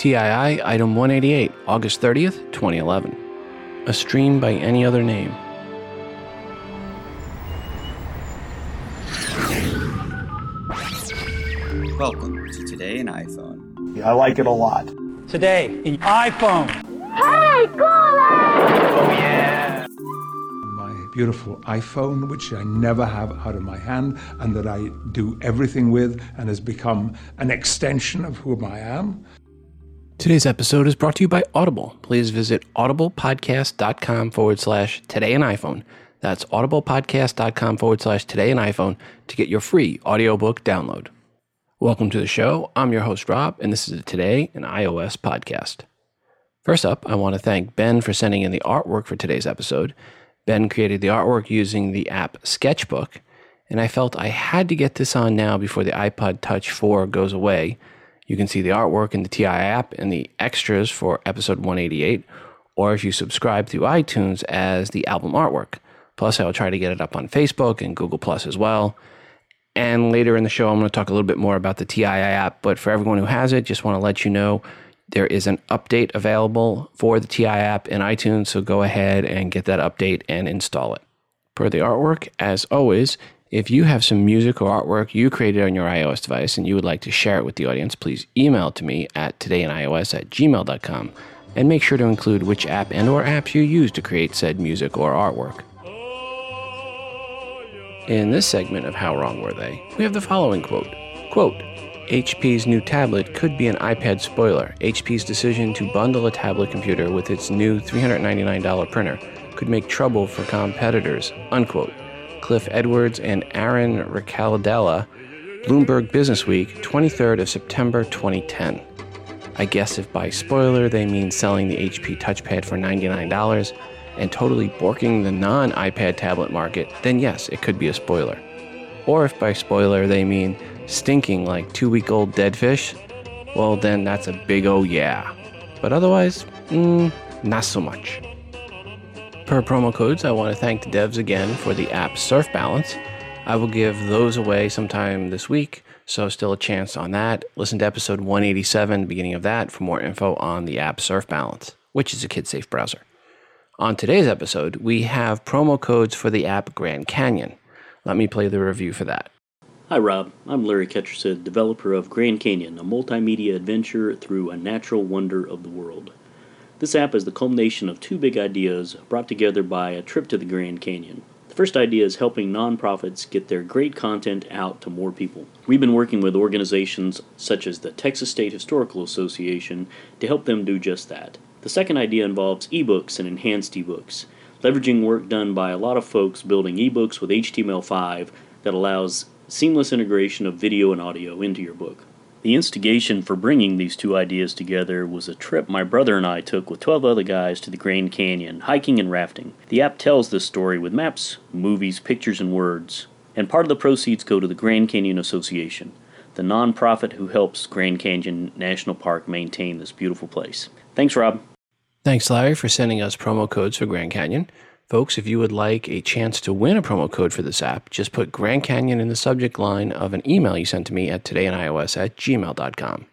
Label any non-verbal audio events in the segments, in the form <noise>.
TII Item 188, August 30th, 2011. A stream by any other name. Welcome to Today in iPhone. Yeah, I like it a lot. Today in iPhone. Hey, Gordon! Oh, yeah! My beautiful iPhone, which I never have out of my hand and that I do everything with and has become an extension of whom I am. Today's episode is brought to you by Audible. Please visit audiblepodcast.com forward slash today in iPhone. That's audiblepodcast.com forward slash today in iPhone to get your free audiobook download. Welcome to the show. I'm your host, Rob, and this is a Today in iOS podcast. First up, I want to thank Ben for sending in the artwork for today's episode. Ben created the artwork using the app Sketchbook, and I felt I had to get this on now before the iPod Touch 4 goes away. You can see the artwork in the TI app and the extras for episode 188, or if you subscribe through iTunes as the album artwork. Plus, I will try to get it up on Facebook and Google Plus as well. And later in the show, I'm going to talk a little bit more about the TII app. But for everyone who has it, just want to let you know there is an update available for the TI app in iTunes. So go ahead and get that update and install it. Per the artwork, as always, if you have some music or artwork you created on your iOS device and you would like to share it with the audience, please email to me at todayinios at gmail.com and make sure to include which app and or apps you use to create said music or artwork. In this segment of How Wrong Were They, we have the following quote. Quote, HP's new tablet could be an iPad spoiler. HP's decision to bundle a tablet computer with its new $399 printer could make trouble for competitors. Unquote. Cliff Edwards and Aaron Ricadela, Bloomberg Business Week, 23rd of September 2010. I guess if by spoiler they mean selling the HP touchpad for $99 and totally borking the non iPad tablet market, then yes, it could be a spoiler. Or if by spoiler they mean stinking like two week old dead fish, well, then that's a big oh yeah. But otherwise, mm, not so much. Per promo codes, I want to thank the devs again for the app Surf Balance. I will give those away sometime this week, so still a chance on that. Listen to episode 187, beginning of that, for more info on the app Surf Balance, which is a kid safe browser. On today's episode, we have promo codes for the app Grand Canyon. Let me play the review for that. Hi, Rob. I'm Larry Ketchersid, developer of Grand Canyon, a multimedia adventure through a natural wonder of the world. This app is the culmination of two big ideas brought together by a trip to the Grand Canyon. The first idea is helping nonprofits get their great content out to more people. We've been working with organizations such as the Texas State Historical Association to help them do just that. The second idea involves ebooks and enhanced ebooks, leveraging work done by a lot of folks building ebooks with HTML5 that allows seamless integration of video and audio into your book. The instigation for bringing these two ideas together was a trip my brother and I took with 12 other guys to the Grand Canyon, hiking and rafting. The app tells this story with maps, movies, pictures, and words, and part of the proceeds go to the Grand Canyon Association, the nonprofit who helps Grand Canyon National Park maintain this beautiful place. Thanks, Rob. Thanks, Larry, for sending us promo codes for Grand Canyon. Folks, if you would like a chance to win a promo code for this app, just put Grand Canyon in the subject line of an email you sent to me at todayinios at gmail.com.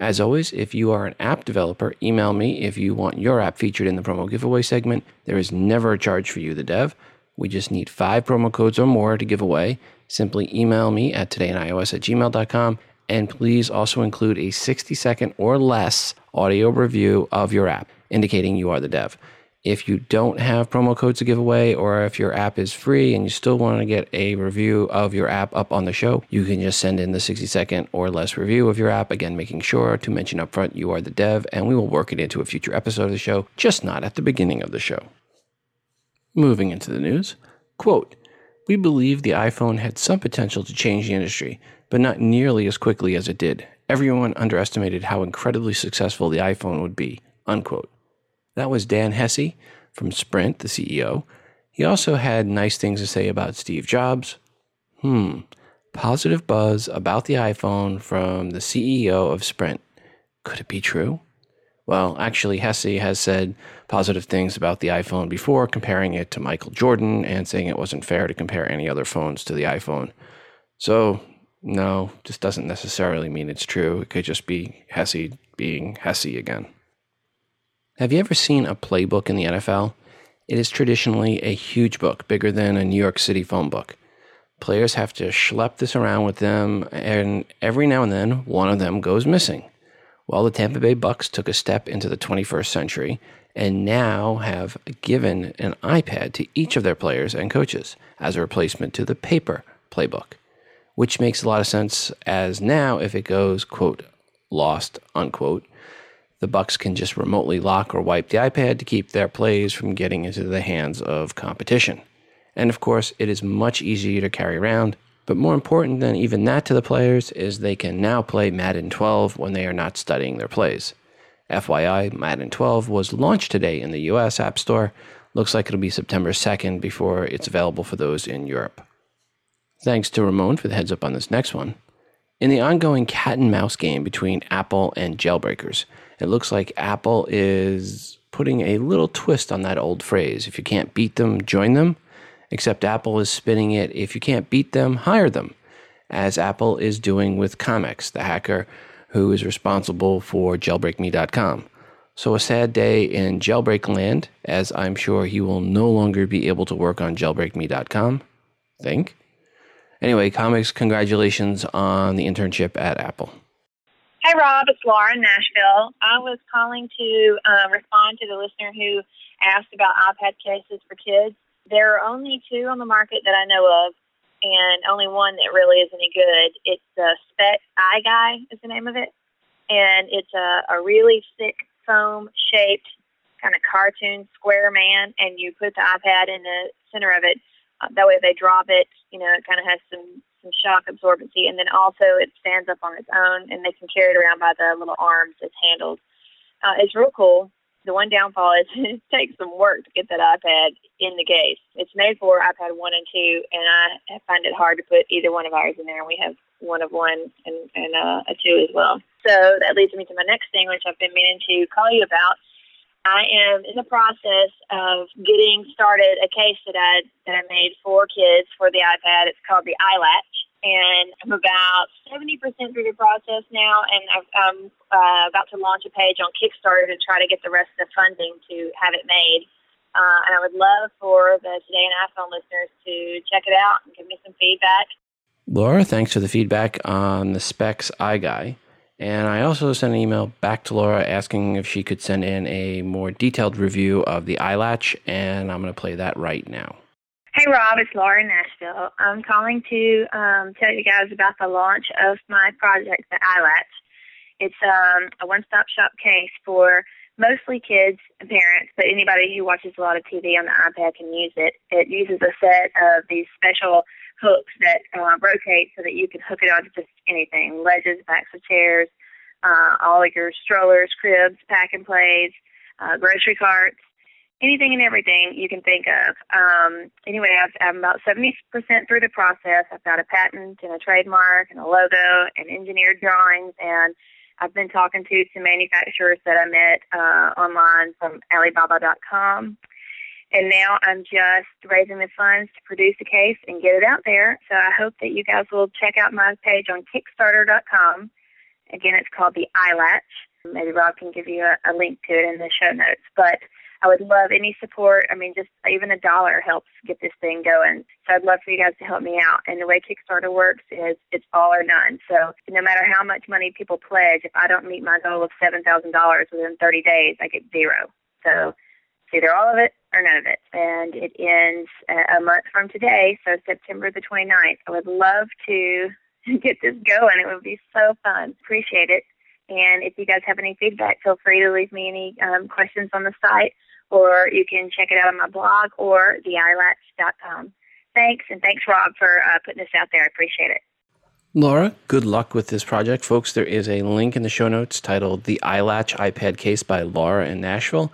As always, if you are an app developer, email me if you want your app featured in the promo giveaway segment. There is never a charge for you, the dev. We just need five promo codes or more to give away. Simply email me at todayinios at gmail.com and please also include a 60 second or less audio review of your app, indicating you are the dev. If you don't have promo codes to give away, or if your app is free and you still want to get a review of your app up on the show, you can just send in the 60 second or less review of your app. Again, making sure to mention up front you are the dev, and we will work it into a future episode of the show, just not at the beginning of the show. Moving into the news, quote, we believe the iPhone had some potential to change the industry, but not nearly as quickly as it did. Everyone underestimated how incredibly successful the iPhone would be. Unquote. That was Dan Hesse from Sprint, the CEO. He also had nice things to say about Steve Jobs. Hmm. Positive buzz about the iPhone from the CEO of Sprint. Could it be true? Well, actually, Hesse has said positive things about the iPhone before, comparing it to Michael Jordan and saying it wasn't fair to compare any other phones to the iPhone. So No, just doesn't necessarily mean it's true. It could just be Hesse being Hesse again. Have you ever seen a playbook in the NFL? It is traditionally a huge book, bigger than a New York City phone book. Players have to schlep this around with them, and every now and then one of them goes missing. Well, the Tampa Bay Bucks took a step into the 21st century and now have given an iPad to each of their players and coaches as a replacement to the paper playbook, which makes a lot of sense as now if it goes, quote, lost, unquote, the Bucks can just remotely lock or wipe the iPad to keep their plays from getting into the hands of competition. And of course, it is much easier to carry around. But more important than even that to the players is they can now play Madden 12 when they are not studying their plays. FYI, Madden 12 was launched today in the US App Store. Looks like it'll be September 2nd before it's available for those in Europe. Thanks to Ramon for the heads up on this next one. In the ongoing cat and mouse game between Apple and jailbreakers, it looks like Apple is putting a little twist on that old phrase if you can't beat them, join them. Except Apple is spinning it if you can't beat them, hire them, as Apple is doing with Comex, the hacker who is responsible for jailbreakme.com. So, a sad day in jailbreak land, as I'm sure he will no longer be able to work on jailbreakme.com. Think? Anyway, Comex, congratulations on the internship at Apple. Hey, Rob, it's Laura in Nashville. I was calling to uh, respond to the listener who asked about iPad cases for kids. There are only two on the market that I know of, and only one that really is any good. It's the Spec Eye Guy is the name of it, and it's a, a really thick foam shaped kind of cartoon square man, and you put the iPad in the center of it. Uh, that way, if they drop it, you know, it kind of has some some shock absorbency, and then also it stands up on its own, and they can carry it around by the little arms it's handled. Uh, it's real cool. The one downfall is <laughs> it takes some work to get that iPad in the case. It's made for iPad 1 and 2, and I find it hard to put either one of ours in there. We have one of one and, and uh, a 2 as well. So that leads me to my next thing, which I've been meaning to call you about. I am in the process of getting started a case that I that I made for kids for the iPad. It's called the iLatch, and I'm about 70% through the process now, and I'm uh, about to launch a page on Kickstarter to try to get the rest of the funding to have it made. Uh, and I would love for the Today in iPhone listeners to check it out and give me some feedback. Laura, thanks for the feedback on the specs iGuy. And I also sent an email back to Laura asking if she could send in a more detailed review of the iLatch, and I'm going to play that right now. Hey Rob, it's Laura in Nashville. I'm calling to um, tell you guys about the launch of my project, the iLatch. It's um, a one-stop shop case for mostly kids and parents, but anybody who watches a lot of TV on the iPad can use it. It uses a set of these special hooks that uh, rotate so that you can hook it onto just anything ledges, backs of chairs, uh, all of your strollers, cribs, pack and plays, uh, grocery carts, anything and everything you can think of. Um, anyway, I've, I'm about 70% through the process. I've got a patent and a trademark and a logo and engineered drawings, and I've been talking to some manufacturers that I met uh, online from Alibaba.com and now I'm just raising the funds to produce a case and get it out there. So I hope that you guys will check out my page on Kickstarter.com. Again, it's called the iLatch. Maybe Rob can give you a, a link to it in the show notes. But I would love any support. I mean, just even a dollar helps get this thing going. So I'd love for you guys to help me out. And the way Kickstarter works is it's all or none. So no matter how much money people pledge, if I don't meet my goal of $7,000 within 30 days, I get zero. So either all of it or none of it. And it ends a month from today, so September the 29th. I would love to <laughs> get this going. It would be so fun. Appreciate it. And if you guys have any feedback, feel free to leave me any um, questions on the site, or you can check it out on my blog or theilatch.com. Thanks, and thanks, Rob, for uh, putting this out there. I appreciate it. Laura, good luck with this project. Folks, there is a link in the show notes titled The iLatch iPad Case by Laura in Nashville.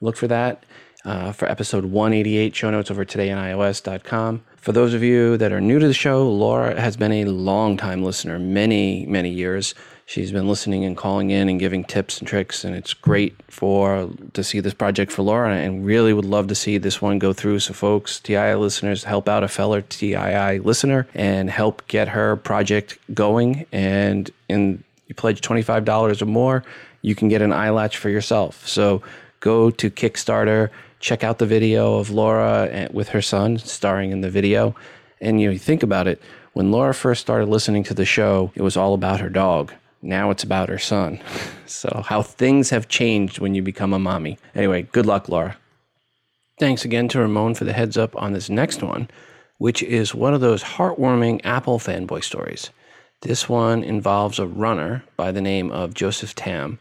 Look for that uh, for episode 188. Show notes over todayinios.com. For those of you that are new to the show, Laura has been a long time listener, many, many years. She's been listening and calling in and giving tips and tricks, and it's great for to see this project for Laura. And really would love to see this one go through. So, folks, TII listeners, help out a fellow TII listener and help get her project going. And in you pledge twenty five dollars or more, you can get an iLatch for yourself. So, go to Kickstarter, check out the video of Laura eh, with her son starring in the video, and you think about it. When Laura first started listening to the show, it was all about her dog now it's about her son. <laughs> So, how things have changed when you become a mommy. Anyway, good luck, Laura. Thanks again to Ramon for the heads up on this next one, which is one of those heartwarming Apple fanboy stories. This one involves a runner by the name of Joseph Tame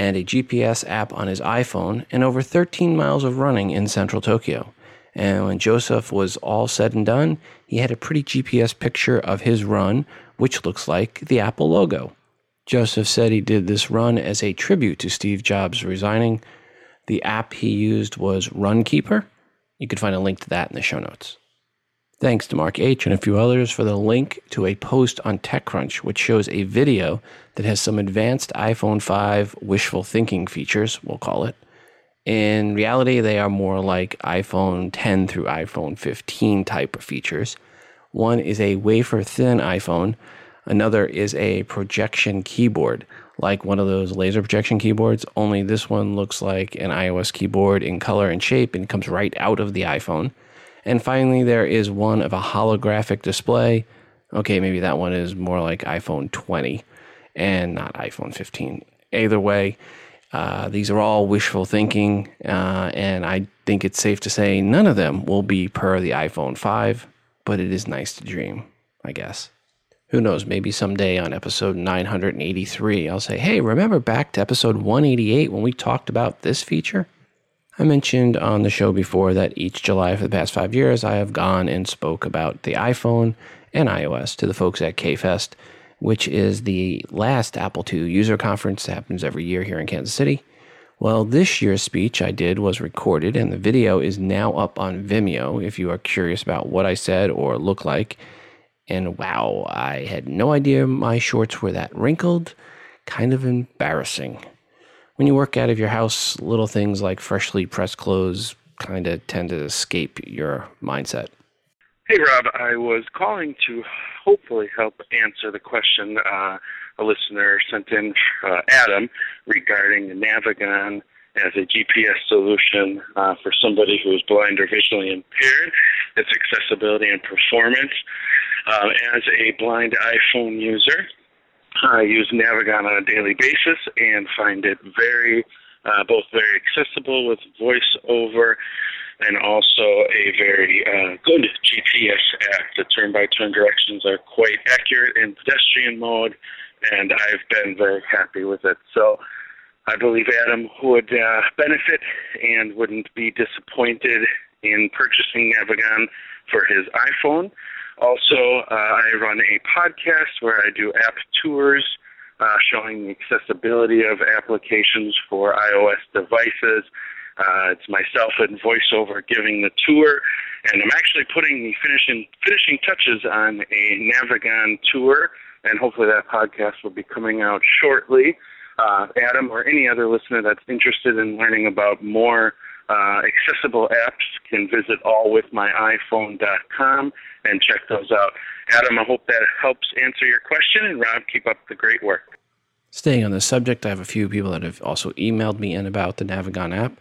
and a GPS app on his iPhone and over 13 miles of running in central Tokyo. And when Joseph was all said and done, he had a pretty GPS picture of his run, which looks like the Apple logo. Joseph said he did this run as a tribute to Steve Jobs resigning. The app he used was Runkeeper. You can find a link to that in the show notes. Thanks to Mark H. and a few others for the link to a post on TechCrunch, which shows a video that has some advanced iPhone 5 wishful thinking features, we'll call it. In reality, they are more like iPhone 10 through iPhone 15 type of features. One is a wafer thin iPhone Another is a projection keyboard, like one of those laser projection keyboards, only this one looks like an iOS keyboard in color and shape and comes right out of the iPhone. And finally, there is one of a holographic display. Okay, maybe that one is more like iPhone 20 and not iPhone 15. Either way, uh, these are all wishful thinking, uh, and I think it's safe to say none of them will be per the iPhone 5, but it is nice to dream, I guess. Who knows, maybe someday on episode 983, I'll say, hey, remember back to episode 188 when we talked about this feature? I mentioned on the show before that each July for the past five years, I have gone and spoke about the iPhone and iOS to the folks at KFest, which is the last Apple II user conference that happens every year here in Kansas City. Well, this year's speech I did was recorded, and the video is now up on Vimeo if you are curious about what I said or look like. And wow, I had no idea my shorts were that wrinkled. Kind of embarrassing. When you work out of your house, little things like freshly pressed clothes kind of tend to escape your mindset. Hey, Rob. I was calling to hopefully help answer the question uh, a listener sent in, uh, Adam, regarding the Navigon as a GPS solution uh, for somebody who is blind or visually impaired, its accessibility and performance. Uh, as a blind iPhone user, I use Navigon on a daily basis and find it very, uh, both very accessible with voiceover and also a very uh, good GPS app. The turn by turn directions are quite accurate in pedestrian mode, and I've been very happy with it. So I believe Adam would uh, benefit and wouldn't be disappointed in purchasing Navigon for his iPhone. Also, uh, I run a podcast where I do app tours uh, showing the accessibility of applications for iOS devices. Uh, it's myself and voiceover giving the tour, and I'm actually putting the finishing finishing touches on a Navigon tour, and hopefully that podcast will be coming out shortly. Uh, Adam or any other listener that's interested in learning about more uh, accessible apps can visit allwithmyiphone.com and check those out. Adam, I hope that helps answer your question, and Rob, keep up the great work. Staying on the subject, I have a few people that have also emailed me in about the Navigon app.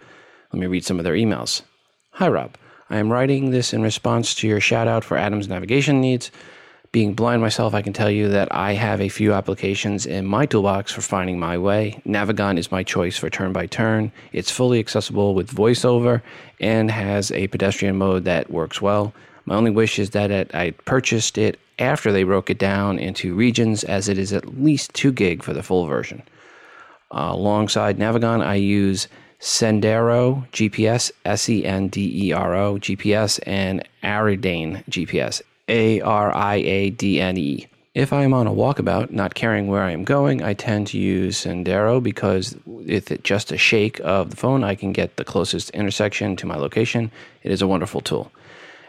Let me read some of their emails. Hi, Rob. I am writing this in response to your shout out for Adam's navigation needs. Being blind myself, I can tell you that I have a few applications in my toolbox for finding my way. Navigon is my choice for turn by turn. It's fully accessible with voiceover and has a pedestrian mode that works well. My only wish is that it, I purchased it after they broke it down into regions, as it is at least 2 gig for the full version. Uh, alongside Navigon, I use Sendero GPS, S E N D E R O GPS, and Ariadne GPS, a R I A D N E. If I am on a walkabout, not caring where I am going, I tend to use Sendero because with just a shake of the phone, I can get the closest intersection to my location. It is a wonderful tool.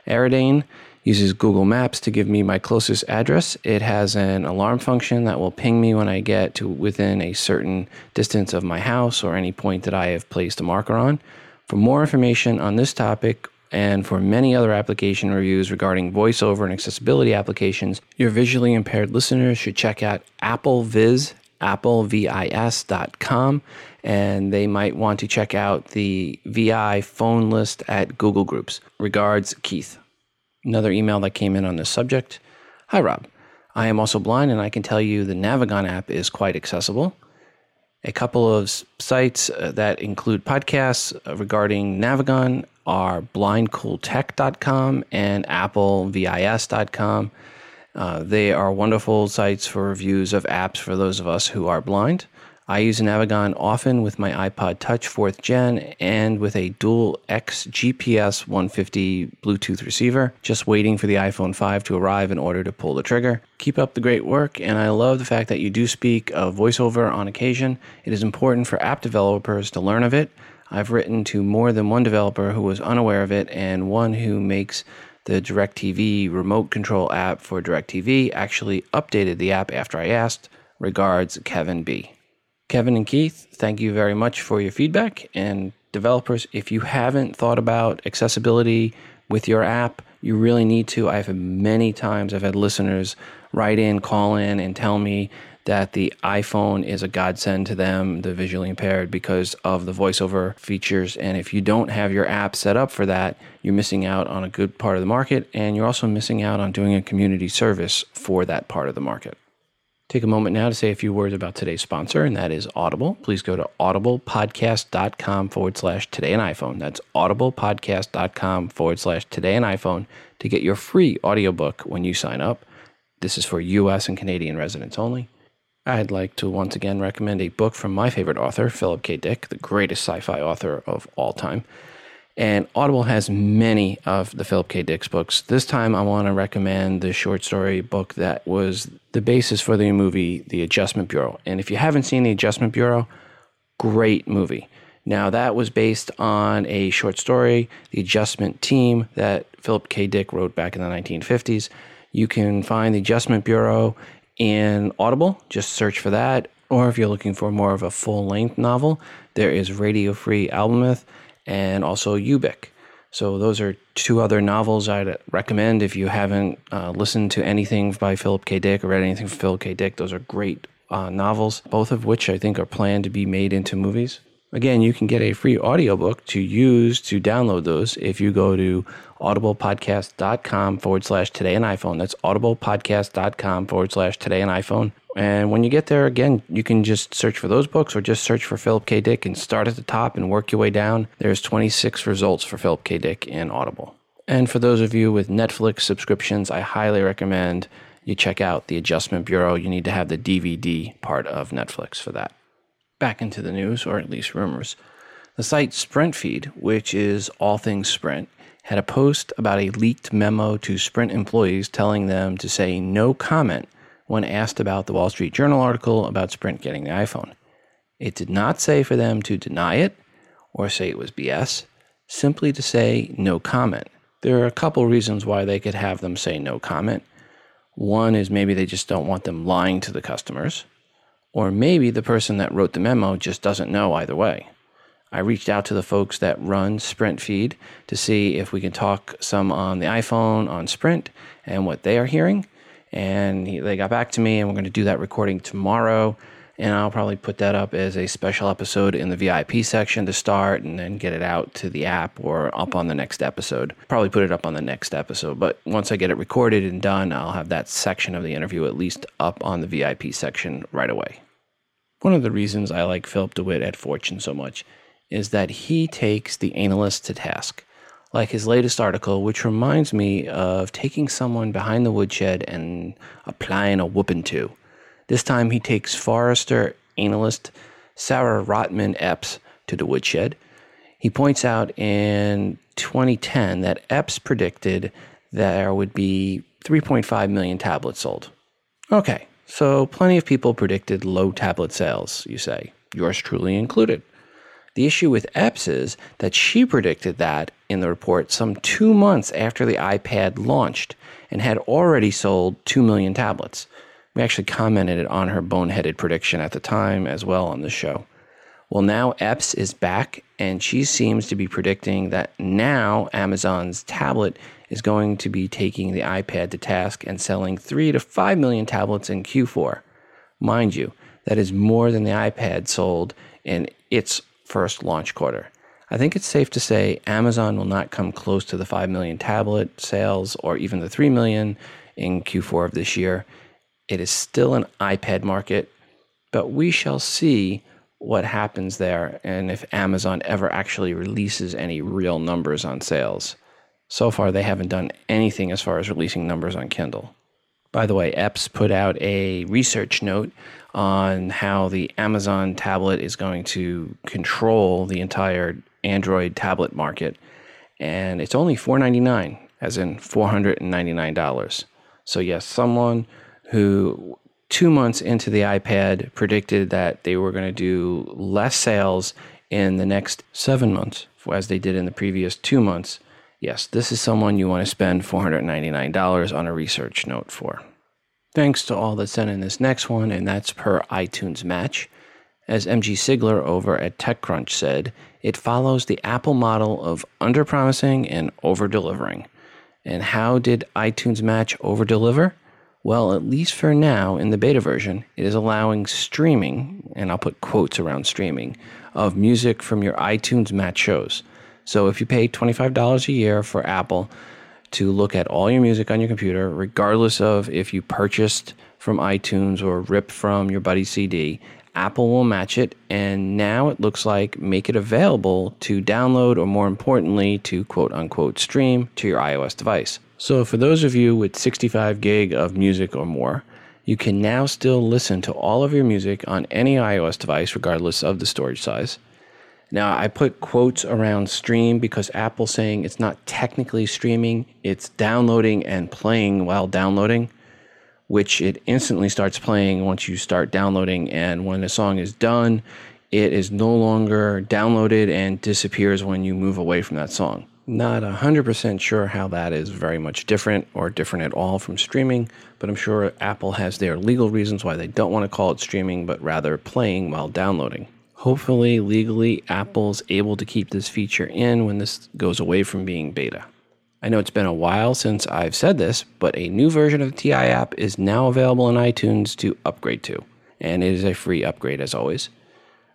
Ariadne uses Google Maps to give me my closest address. It has an alarm function that will ping me when I get to within a certain distance of my house or any point that I have placed a marker on. For more information on this topic and for many other application reviews regarding voiceover and accessibility applications, your visually impaired listeners should check out AppleVis, applevis.com, and they might want to check out the VI phone list at Google Groups. Regards, Keith. Another email that came in on this subject. Hi, Rob. I am also blind, and I can tell you the Navigon app is quite accessible. A couple of sites uh, that include podcasts uh, regarding Navigon are blindcooltech.com and applevis.com. Uh, they are wonderful sites for reviews of apps for those of us who are blind. I use Navigon often with my iPod Touch 4th Gen and with a dual X GPS 150 Bluetooth receiver, just waiting for the iPhone 5 to arrive in order to pull the trigger. Keep up the great work, and I love the fact that you do speak of voiceover on occasion. It is important for app developers to learn of it. I've written to more than one developer who was unaware of it, and one who makes the DirecTV remote control app for DirecTV actually updated the app after I asked. Regards, Kevin B. Kevin and Keith, thank you very much for your feedback. And developers, if you haven't thought about accessibility with your app, you really need to. I've had many times I've had listeners write in, call in, and tell me that the iPhone is a godsend to them, the visually impaired, because of the voiceover features. And if you don't have your app set up for that, you're missing out on a good part of the market, and you're also missing out on doing a community service for that part of the market. Take a moment now to say a few words about today's sponsor, and that is Audible. Please go to audiblepodcast.com forward slash today an iPhone. That's audiblepodcast.com forward slash today an iPhone to get your free audiobook when you sign up. This is for US and Canadian residents only. I'd like to once again recommend a book from my favorite author, Philip K. Dick, the greatest sci fi author of all time. And Audible has many of the Philip K. Dick's books. This time, I want to recommend the short story book that was the basis for the movie, The Adjustment Bureau. And if you haven't seen The Adjustment Bureau, great movie. Now, that was based on a short story, The Adjustment Team, that Philip K. Dick wrote back in the 1950s. You can find The Adjustment Bureau in Audible, just search for that. Or if you're looking for more of a full length novel, there is Radio Free Albemuth and also Ubik. So those are two other novels I'd recommend if you haven't uh, listened to anything by Philip K. Dick or read anything from Philip K. Dick. Those are great uh, novels, both of which I think are planned to be made into movies. Again, you can get a free audiobook to use to download those if you go to audiblepodcast.com forward slash today an iPhone. That's audiblepodcast.com forward slash today an iPhone. And when you get there, again, you can just search for those books or just search for Philip K. Dick and start at the top and work your way down. There's 26 results for Philip K. Dick in Audible. And for those of you with Netflix subscriptions, I highly recommend you check out the Adjustment Bureau. You need to have the DVD part of Netflix for that. Back into the news, or at least rumors. The site SprintFeed, which is all things Sprint, had a post about a leaked memo to Sprint employees telling them to say no comment when asked about the Wall Street Journal article about Sprint getting the iPhone. It did not say for them to deny it or say it was BS, simply to say no comment. There are a couple reasons why they could have them say no comment. One is maybe they just don't want them lying to the customers, or maybe the person that wrote the memo just doesn't know either way. I reached out to the folks that run Sprint Feed to see if we can talk some on the iPhone on Sprint and what they are hearing and they got back to me and we're going to do that recording tomorrow and i'll probably put that up as a special episode in the vip section to start and then get it out to the app or up on the next episode. Probably put it up on the next episode. But once i get it recorded and done i'll have that section of the interview at least up on the vip section right away. One of the reasons i like philip dewitt at fortune so much is that he takes the analyst to task. Like his latest article, which reminds me of taking someone behind the woodshed and applying a whooping to. This time he takes Forrester analyst Sarah Rotman Epps to the woodshed. He points out in 2010 that Epps predicted there would be 3.5 million tablets sold. Okay, so plenty of people predicted low tablet sales, you say, yours truly included. The issue with Epps is that she predicted that in the report some two months after the iPad launched and had already sold 2 million tablets. We actually commented on her boneheaded prediction at the time as well on the show. Well, now Epps is back, and she seems to be predicting that now Amazon's tablet is going to be taking the iPad to task and selling 3 to 5 million tablets in Q4. Mind you, that is more than the iPad sold in its first launch quarter. I think it's safe to say Amazon will not come close to the 5 million tablet sales or even the 3 million in Q4 of this year. It is still an iPad market, but we shall see what happens there and if Amazon ever actually releases any real numbers on sales. So far, they haven't done anything as far as releasing numbers on Kindle. By the way, Epps put out a research note on how the Amazon tablet is going to control the entire Android tablet market, and it's only 499, as in $499. So, yes, someone who two months into the iPad predicted that they were going to do less sales in the next seven months as they did in the previous two months. Yes, this is someone you want to spend $499 on a research note for. Thanks to all that sent in this next one, and that's per iTunes Match. As MG Siegler over at TechCrunch said, it follows the Apple model of underpromising and over-delivering. And how did iTunes Match over-deliver? Well, at least for now, in the beta version, it is allowing streaming, and I'll put quotes around streaming, of music from your iTunes Match shows. So if you pay $25 a year for Apple to look at all your music on your computer, regardless of if you purchased from iTunes or ripped from your buddy's CD, Apple will match it, and now it looks like make it available to download or more importantly, to quote unquote stream to your iOS device. So, for those of you with 65 gig of music or more, you can now still listen to all of your music on any iOS device, regardless of the storage size. Now, I put quotes around stream because Apple's saying it's not technically streaming, it's downloading and playing while downloading, which it instantly starts playing once you start downloading. And when a song is done, it is no longer downloaded and disappears when you move away from that song. Not 100% sure how that is very much different or different at all from streaming, but I'm sure Apple has their legal reasons why they don't want to call it streaming, but rather playing while downloading. Hopefully, legally, Apple's able to keep this feature in when this goes away from being beta. I know it's been a while since I've said this, but a new version of the TI app is now available in iTunes to upgrade to, and it is a free upgrade as always.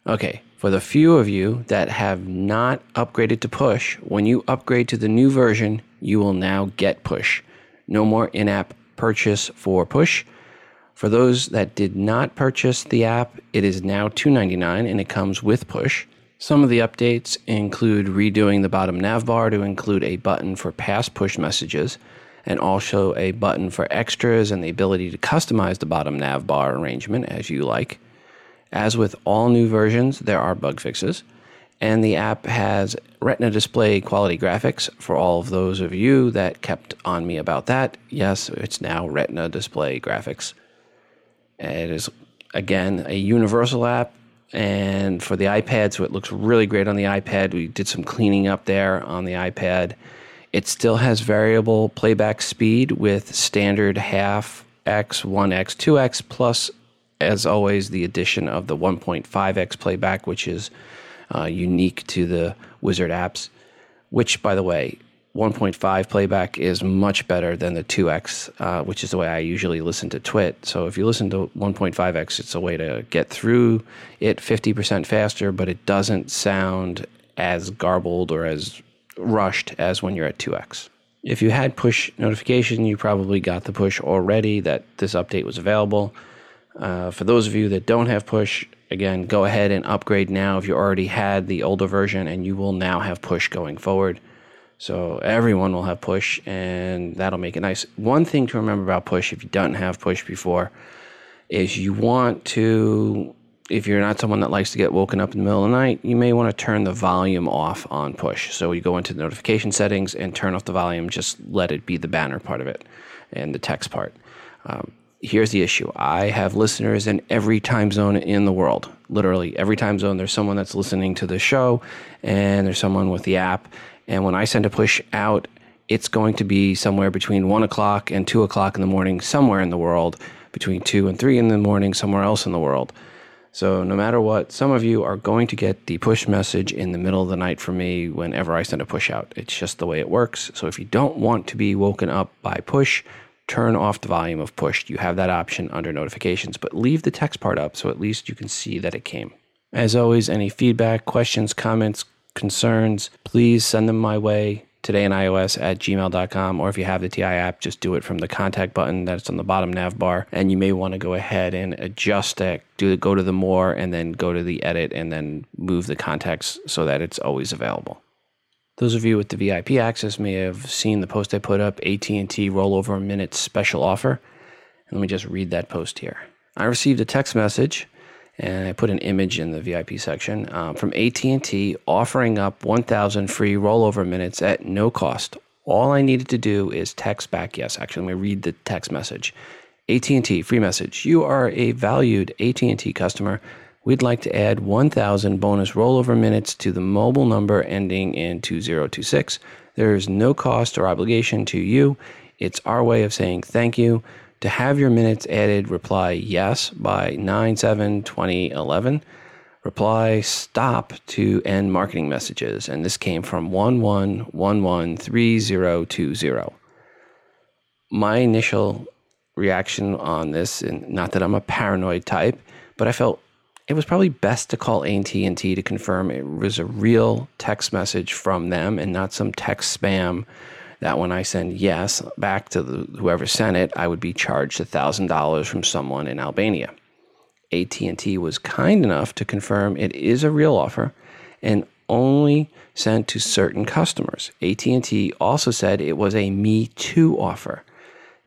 Okay, for the few of you that have not upgraded to push, when you upgrade to the new version, you will now get push. No more in app purchase for push. For those that did not purchase the app, it is now $2.99 and it comes with push. Some of the updates include redoing the bottom nav bar to include a button for past push messages and also a button for extras and the ability to customize the bottom nav bar arrangement as you like. As with all new versions, there are bug fixes, and the app has Retina display quality graphics for all of those of you that kept on me about that. Yes, it's now Retina display graphics. It is, again, a universal app, and for the iPad, so it looks really great on the iPad. We did some cleaning up there on the iPad. It still has variable playback speed with standard half X, 1X, 2X, plus as always, the addition of the 1.5x playback, which is uh, unique to the Wizzard apps. Which, by the way, 1.5 playback is much better than the 2x, uh, which is the way I usually listen to Twit. So if you listen to 1.5x, it's a way to get through it 50% faster, but it doesn't sound as garbled or as rushed as when you're at 2x. If you had push notification, you probably got the push already that this update was available. Uh, for those of you that don't have push, again, go ahead and upgrade now if you already had the older version, and you will now have push going forward. So everyone will have push, and that'll make it nice. One thing to remember about push, if you don't have push before, is you want to, if you're not someone that likes to get woken up in the middle of the night, you may want to turn the volume off on push. So you go into the notification settings and turn off the volume, just let it be the banner part of it and the text part. Um, here's the issue I have listeners in every time zone in the world. Literally, every time zone, there's someone that's listening to the show, and there's someone with the app. And when I send a push out, it's going to be somewhere between one o'clock and two o'clock in the morning, somewhere in the world, between two and three in the morning, somewhere else in the world. So, no matter what, some of you are going to get the push message in the middle of the night from me whenever I send a push out. It's just the way it works. So, if you don't want to be woken up by push, turn off the volume of push. You have that option under notifications, but leave the text part up so at least you can see that it came. As always, any feedback, questions, comments, concerns, please send them my way today in iOS at gmail.com. Or if you have the TI app, just do it from the contact button that's on the bottom nav bar. And you may want to go ahead and adjust that, do go to the more and then go to the edit and then move the contacts so that it's always available. Those of you with the VIP access may have seen the post I put up, AT&T rollover minutes special offer. Let me just read that post here. I received a text message and I put an image in the VIP section um, from AT&T offering up 1,000 free rollover minutes at no cost. All I needed to do is text back yes. Actually, let me read the text message. AT&T free message. You are a valued AT&T customer. We'd like to add 1,000 bonus rollover minutes to the mobile number ending in 2026. There is no cost or obligation to you. It's our way of saying thank you. To have your minutes added, reply yes by 9 7 2011. Reply stop to end marketing messages. And this came from 11113020. My initial reaction on this, and not that I'm a paranoid type, but I felt it was probably best to call AT&T to confirm it was a real text message from them and not some text spam that when I send yes back to the, whoever sent it, I would be charged $1,000 from someone in Albania. AT&T was kind enough to confirm it is a real offer and only sent to certain customers. AT&T also said it was a me too offer,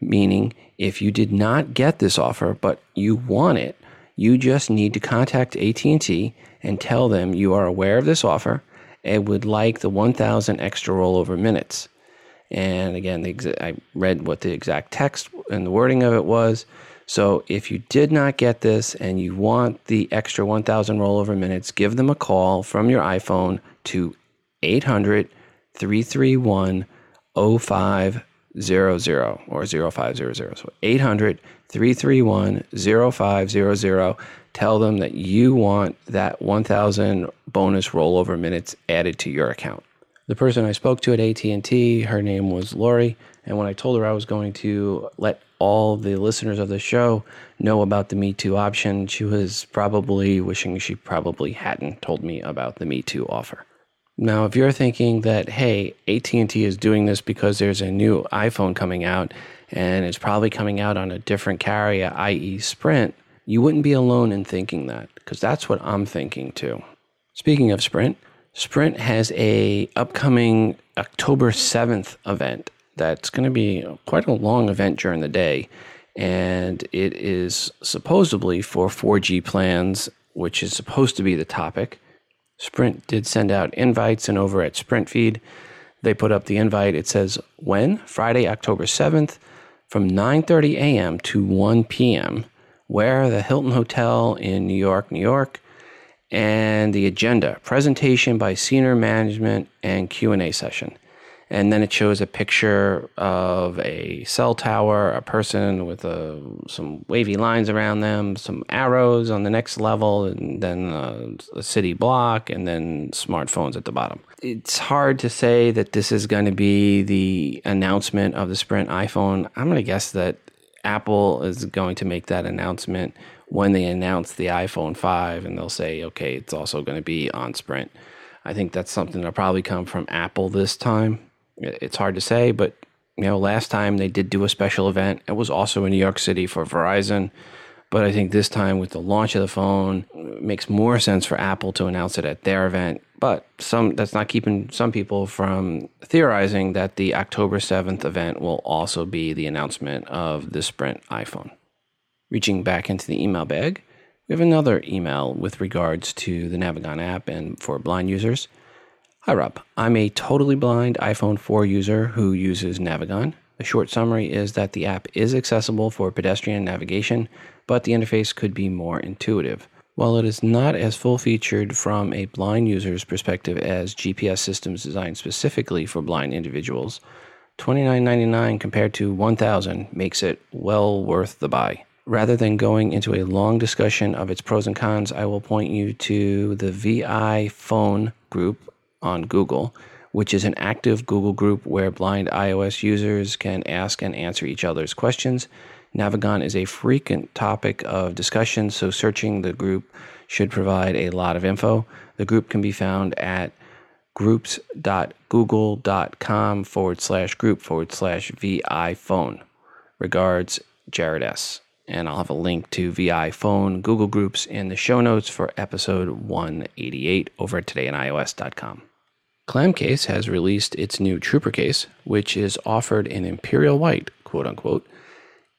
meaning if you did not get this offer but you want it, you just need to contact AT&T and tell them you are aware of this offer and would like the 1000 extra rollover minutes. And again, the I read what the exact text and the wording of it was. So if you did not get this and you want the extra 1,000 rollover minutes, give them a call from your iPhone to 800 331 0500 or 0500. So 800 331 0500. Tell them that you want that 1,000 bonus rollover minutes added to your account the person I spoke to at AT&T, her name was Lori, and when I told her I was going to let all the listeners of the show know about the Me Too option, she was probably wishing she probably hadn't told me about the Me Too offer. Now, if you're thinking that hey, AT&T is doing this because there's a new iPhone coming out and it's probably coming out on a different carrier, i.e. Sprint, you wouldn't be alone in thinking that because that's what I'm thinking too. Speaking of Sprint, Sprint has a upcoming October 7th event that's going to be quite a long event during the day and it is supposedly for 4G plans, which is supposed to be the topic. Sprint did send out invites and over at Sprint Feed, they put up the invite. It says when Friday, October 7th from 9:30 a.m. to 1 p.m. where the Hilton Hotel in New York, New York and the agenda presentation by senior management and q&a session and then it shows a picture of a cell tower a person with a, uh, some wavy lines around them some arrows on the next level and then a, a city block and then smartphones at the bottom it's hard to say that this is going to be the announcement of the sprint iphone i'm going to guess that apple is going to make that announcement when they announce the iPhone 5 and they'll say, okay, it's also going to be on Sprint. I think that's something that'll probably come from Apple this time. It's hard to say, but you know, last time they did do a special event. It was also in New York City for Verizon. But I think this time with the launch of the phone, makes more sense for Apple to announce it at their event. But some that's not keeping some people from theorizing that the October 7th event will also be the announcement of the Sprint iPhone. Reaching back into the email bag, we have another email with regards to the Navigon app and for blind users. Hi, Rob. I'm a totally blind iPhone 4 user who uses Navigon. A short summary is that the app is accessible for pedestrian navigation, but the interface could be more intuitive. While it is not as full featured from a blind user's perspective as GPS systems designed specifically for blind individuals, $29.99 compared to 1,000 makes it well worth the buy. Rather than going into a long discussion of its pros and cons, I will point you to the VI Phone group on Google, which is an active Google group where blind iOS users can ask and answer each other's questions. Navigon is a frequent topic of discussion, so searching the group should provide a lot of info. The group can be found at groups.google.com forward slash group forward slash VI phone. Regards, Jared S. And I'll have a link to VI phone Google Groups in the show notes for episode 188 over at todayinios.com. Clamcase has released its new Trooper case, which is offered in Imperial White, quote unquote.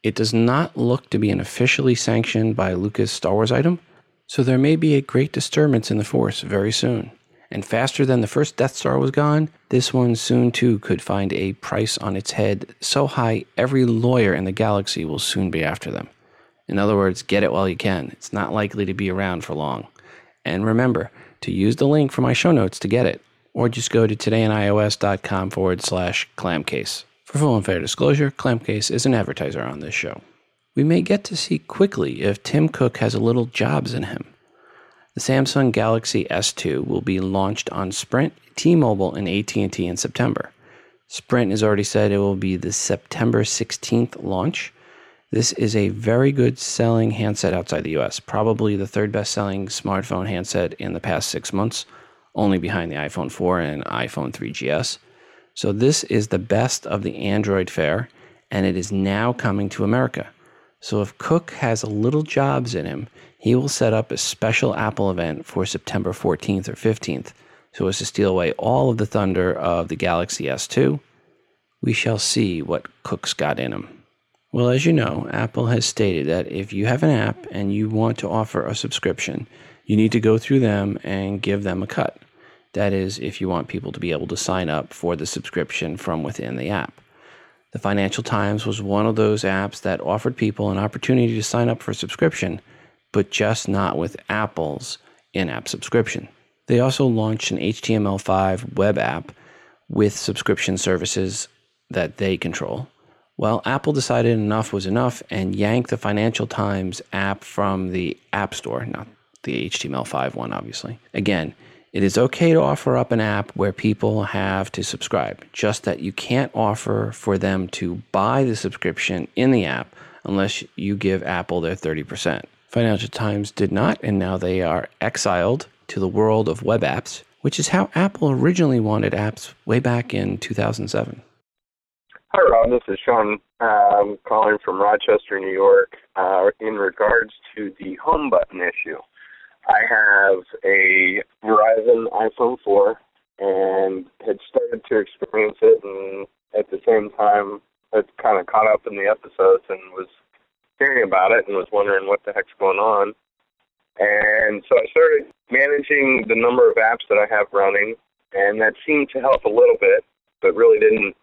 It does not look to be an officially sanctioned by Lucas Star Wars item, so there may be a great disturbance in the Force very soon. And faster than the first Death Star was gone, this one soon too could find a price on its head so high every lawyer in the galaxy will soon be after them. In other words, get it while you can. It's not likely to be around for long. And remember to use the link for my show notes to get it, or just go to todayinios.com forward slash clamcase. For full and fair disclosure, Clamcase is an advertiser on this show. We may get to see quickly if Tim Cook has a little jobs in him. The Samsung Galaxy S2 will be launched on Sprint, T-Mobile, and AT&T in September. Sprint has already said it will be the September 16th launch. This is a very good selling handset outside the US, probably the third best selling smartphone handset in the past six months, only behind the iPhone 4 and iPhone 3GS. So, this is the best of the Android fare, and it is now coming to America. So, if Cook has a little jobs in him, he will set up a special Apple event for September 14th or 15th so as to steal away all of the thunder of the Galaxy S2. We shall see what Cook's got in him. Well, as you know, Apple has stated that if you have an app and you want to offer a subscription, you need to go through them and give them a cut. That is, if you want people to be able to sign up for the subscription from within the app. The Financial Times was one of those apps that offered people an opportunity to sign up for a subscription, but just not with Apple's in app subscription. They also launched an HTML5 web app with subscription services that they control. Well, Apple decided enough was enough and yanked the Financial Times app from the App Store, not the HTML5 one, obviously. Again, it is okay to offer up an app where people have to subscribe, just that you can't offer for them to buy the subscription in the app unless you give Apple their 30%. Financial Times did not, and now they are exiled to the world of web apps, which is how Apple originally wanted apps way back in 2007. Hi, Rob. This is Sean. I'm calling from Rochester, New York, uh, in regards to the home button issue. I have a Verizon iPhone 4 and had started to experience it, and at the same time, had kind of caught up in the episodes and was hearing about it and was wondering what the heck's going on. And so I started managing the number of apps that I have running, and that seemed to help a little bit, but really didn't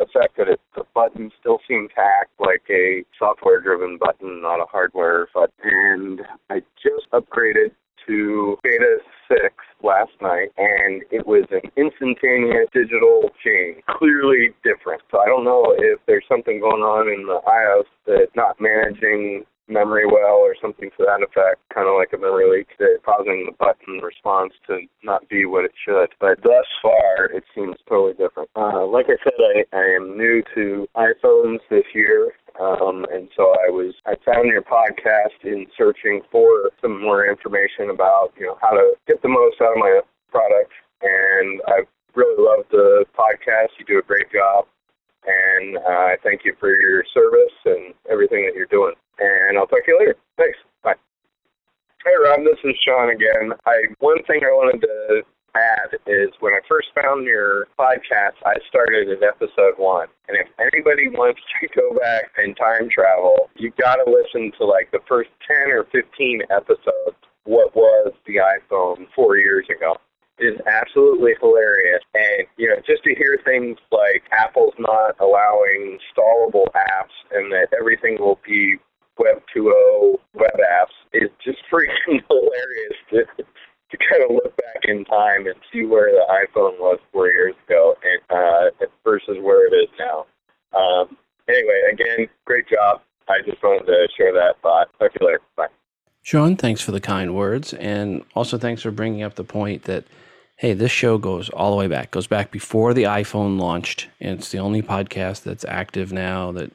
affected it. The button still seemed act like a software driven button, not a hardware button. And I just upgraded to beta 6 last night, and it was an instantaneous digital change, clearly different. So I don't know if there's something going on in the iOS that's not managing memory well or something to that effect, kind of like a memory leak that's causing the button response to not be what it should. But thus far, it seems totally different. Uh, like I said, I, I am new to iPhones this year. Um, and so I was, I found your podcast in searching for some more information about, you know, how to get the most out of my product. And I've really loved the podcast. You do a great job. And uh, I thank you for your service and everything that you're doing and I'll talk to you later. Thanks. Bye. Hey, Rob, this is Sean again. I one thing I wanted to add is when I first found your podcast, I started at episode one. And if anybody wants to <laughs> go back and time travel, you got to listen to like the first 10 or 15 episodes. What was the iPhone four years ago? is absolutely hilarious. And, you know, just to hear things like Apple's not allowing installable apps and that everything will be Web 2.0 web apps is just <laughs> freaking hilarious to, to kind of look back in time and see where the iPhone was four years ago and uh, versus where it is now. Um, anyway, again, great job. I just wanted to share that thought. Talk to you later. Bye. Sean, thanks for the kind words. And also thanks for bringing up the point that, hey, this show goes all the way back, goes back before the iPhone launched. And it's the only podcast that's active now that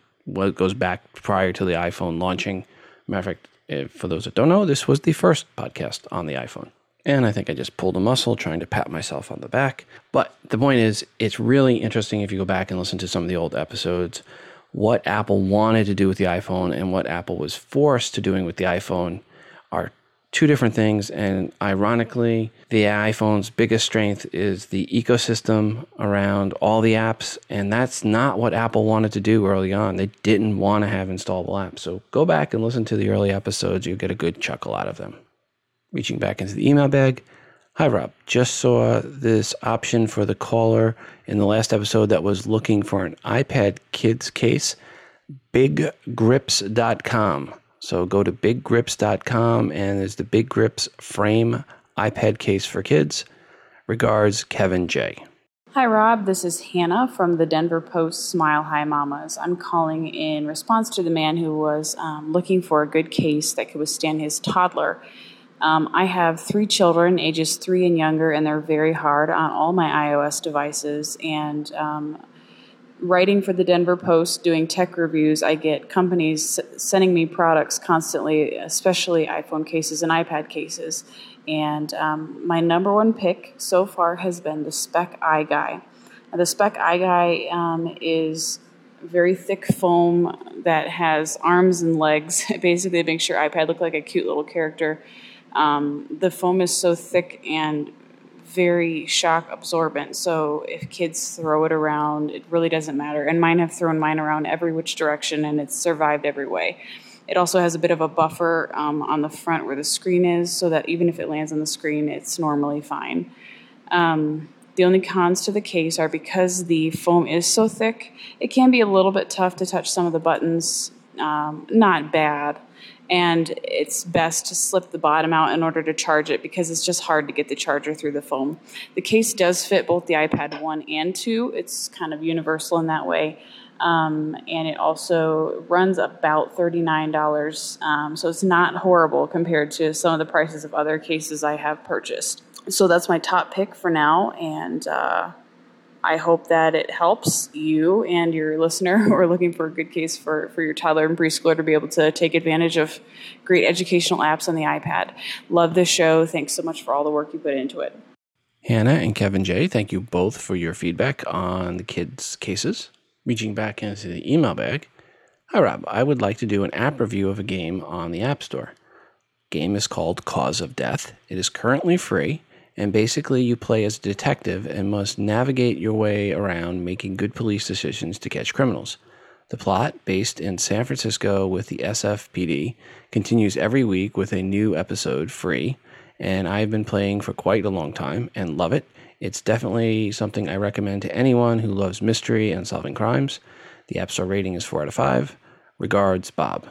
goes back prior to the iPhone launching. Matter of fact, for those that don't know, this was the first podcast on the iPhone. And I think I just pulled a muscle trying to pat myself on the back. But the point is, it's really interesting if you go back and listen to some of the old episodes what Apple wanted to do with the iPhone and what Apple was forced to doing with the iPhone are two different things. And ironically, the iPhone's biggest strength is the ecosystem around all the apps. And that's not what Apple wanted to do early on. They didn't want to have installable apps. So go back and listen to the early episodes. You'll get a good chuckle out of them. Reaching back into the email bag. Hi, Rob. Just saw this option for the caller in the last episode that was looking for an iPad Kids case. BigGrips.com. So go to biggrips.com and there's the Big Grips frame iPad case for kids. Regards, Kevin J. Hi, Rob. This is Hannah from the Denver Post's Mile High Mamas. I'm calling in response to the man who was um, looking for a good case that could withstand his toddler. Um, I have three children, ages three and younger, and they're very hard on all my iOS devices. And um, writing for the Denver Post, doing tech reviews, I get companies sending me products constantly, especially iPhone cases and iPad cases. And um, my number one pick so far has been the Speck iGuy. Now, the Speck iGuy um, is very thick foam that has arms and legs. <laughs> Basically, it makes your iPad look like a cute little character. Um, the foam is so thick and very shock absorbent. So if kids throw it around, it really doesn't matter. And mine have thrown mine around every which direction and it's survived every way. It also has a bit of a buffer um, on the front where the screen is, so that even if it lands on the screen, it's normally fine. Um, the only cons to the case are because the foam is so thick, it can be a little bit tough to touch some of the buttons. Um, not bad, and it's best to slip the bottom out in order to charge it because it's just hard to get the charger through the foam. The case does fit both the iPad 1 and 2, it's kind of universal in that way. Um, and it also runs about $39. Um, so it's not horrible compared to some of the prices of other cases I have purchased. So that's my top pick for now. And uh, I hope that it helps you and your listener <laughs> who are looking for a good case for, for your toddler and preschooler to be able to take advantage of great educational apps on the iPad. Love this show. Thanks so much for all the work you put into it. Hannah and Kevin J, thank you both for your feedback on the kids' cases. Reaching back into the email bag. Hi, Rob. I would like to do an app review of a game on the App Store. Game is called Cause of Death. It is currently free and basically, you play as a detective and must navigate your way around making good police decisions to catch criminals. The plot, based in San Francisco with the SFPD, continues every week with a new episode free. And I've been playing for quite a long time and love it. It's definitely something I recommend to anyone who loves mystery and solving crimes. The App Store rating is 4 out of 5. Regards, Bob.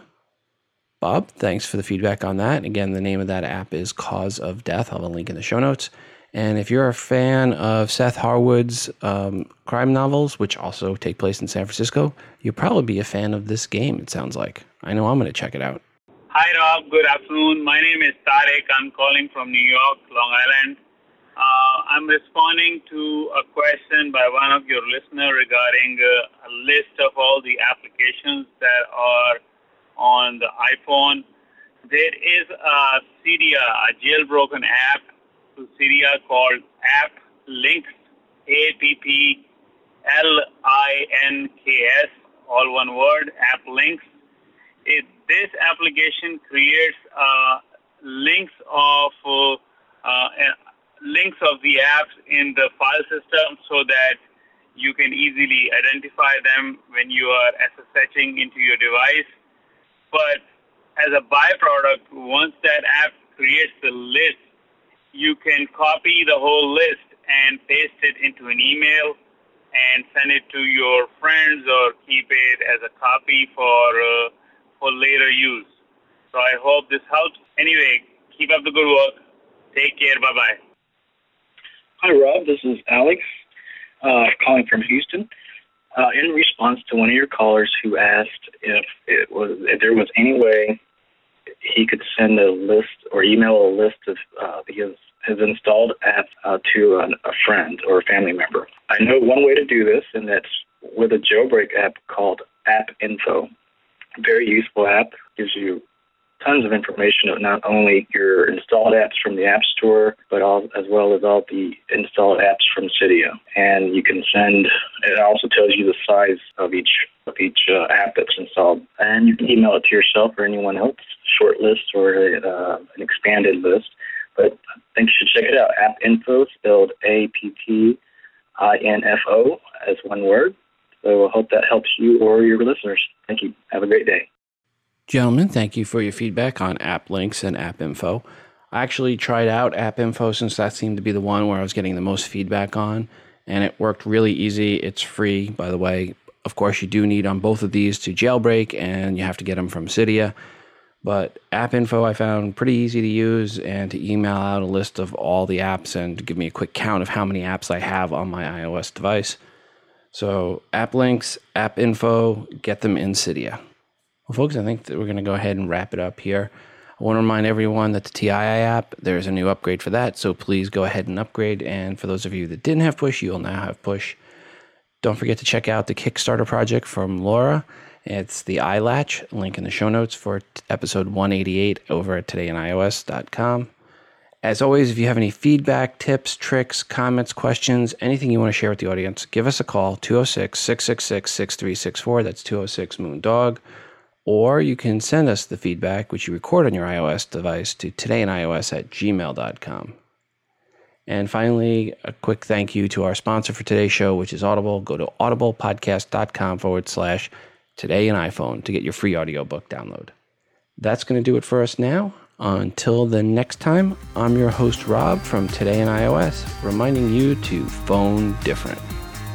Bob, thanks for the feedback on that. Again, the name of that app is Cause of Death. I'll have a link in the show notes. And if you're a fan of Seth Harwood's um, crime novels, which also take place in San Francisco, you'll probably be a fan of this game, it sounds like. I know I'm going to check it out. Hi, Rob. Good afternoon. My name is Tarek. I'm calling from New York, Long Island. Uh, I'm responding to a question by one of your listeners regarding uh, a list of all the applications that are on the iPhone. There is a Cydia, a jailbroken app to Cydia called App Links, A P P L I N K S, all one word, App Links. It, this application creates uh, links of uh, uh, links of the apps in the file system so that you can easily identify them when you are SSHing into your device but as a byproduct, once that app creates the list, you can copy the whole list and paste it into an email and send it to your friends or keep it as a copy for uh, for later use. So I hope this helps. Anyway, keep up the good work. Take care. Bye bye. Hi, Rob. This is Alex uh, calling from Houston. Uh, in response to one of your callers who asked if it was if there was any way he could send a list or email a list of uh, his his installed app uh, to an, a friend or a family member. I know one way to do this, and that's with a jailbreak app called App Info. Very useful app. Gives you tons of information of not only your installed apps from the App Store, but all, as well as all the installed apps from Cydia. And you can send. It also tells you the size of each of each uh, app that's installed, and you can email it to yourself or anyone else, short list or uh, an expanded list. But I think you should check it out. App Info, spelled A P P I N F O, as one word. So I hope that helps you or your listeners. Thank you. Have a great day. Gentlemen, thank you for your feedback on app links and app info. I actually tried out app info since that seemed to be the one where I was getting the most feedback on, and it worked really easy. It's free, by the way. Of course, you do need on both of these to jailbreak, and you have to get them from Cydia. But app info I found pretty easy to use and to email out a list of all the apps and give me a quick count of how many apps I have on my iOS device. So, app links, app info, get them in Cydia. Well, folks, I think that we're going to go ahead and wrap it up here. I want to remind everyone that the TII app, there's a new upgrade for that. So please go ahead and upgrade. And for those of you that didn't have push, you'll now have push. Don't forget to check out the Kickstarter project from Laura. It's the iLatch, link in the show notes for episode 188 over at todayinios.com. As always, if you have any feedback, tips, tricks, comments, questions, anything you want to share with the audience, give us a call 206 666 6364. That's 206 Moon Dog or you can send us the feedback, which you record on your iOS device, to todayinios at gmail.com. And finally, a quick thank you to our sponsor for today's show, which is Audible. Go to audiblepodcast.com forward slash today in iPhone to get your free audiobook download. That's going to do it for us now. Until the next time, I'm your host, Rob from Today in iOS, reminding you to phone different.